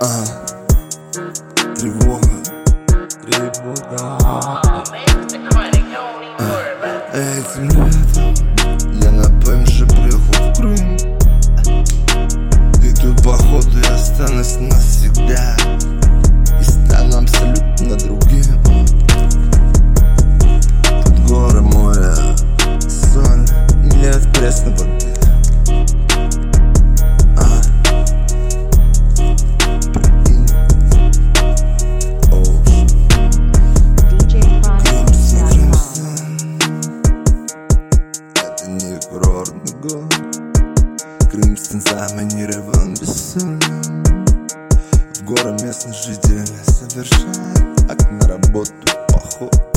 а, тревога. Тревога. А, этим летом я на ПМЖ приехал в Крым. не курортный год Крым стенцами не ревен бессильным В горы местных жителей совершает акт на работу поход.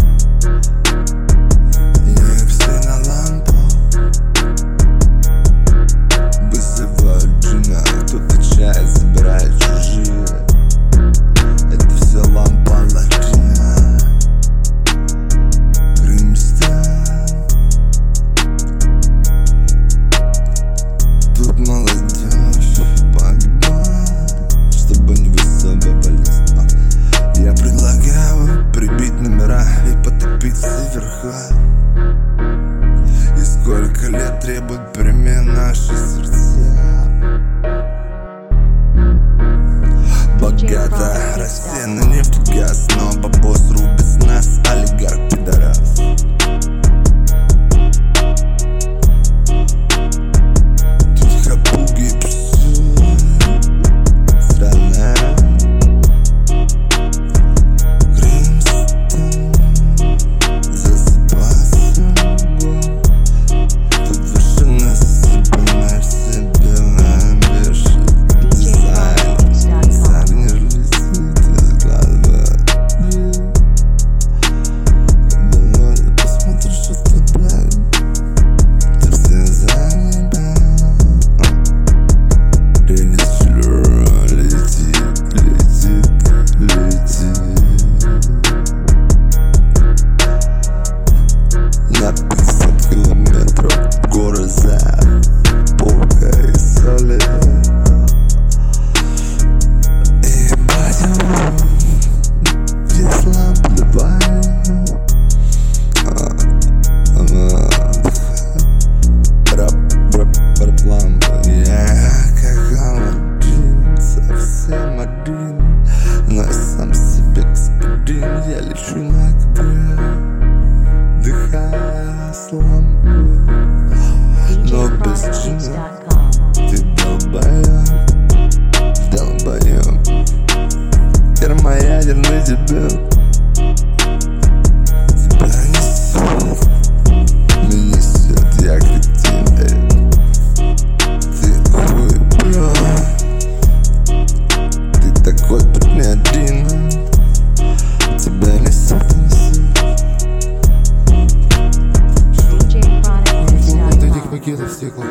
Никита Стекло.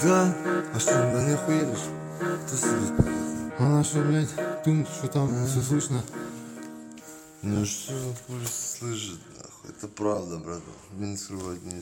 Да, а что, да не охуеешь? Ты себе Она что, блядь, думает, что там а. все слышно? Ну что, пусть слышит, нахуй. Это правда, братан. Блин, не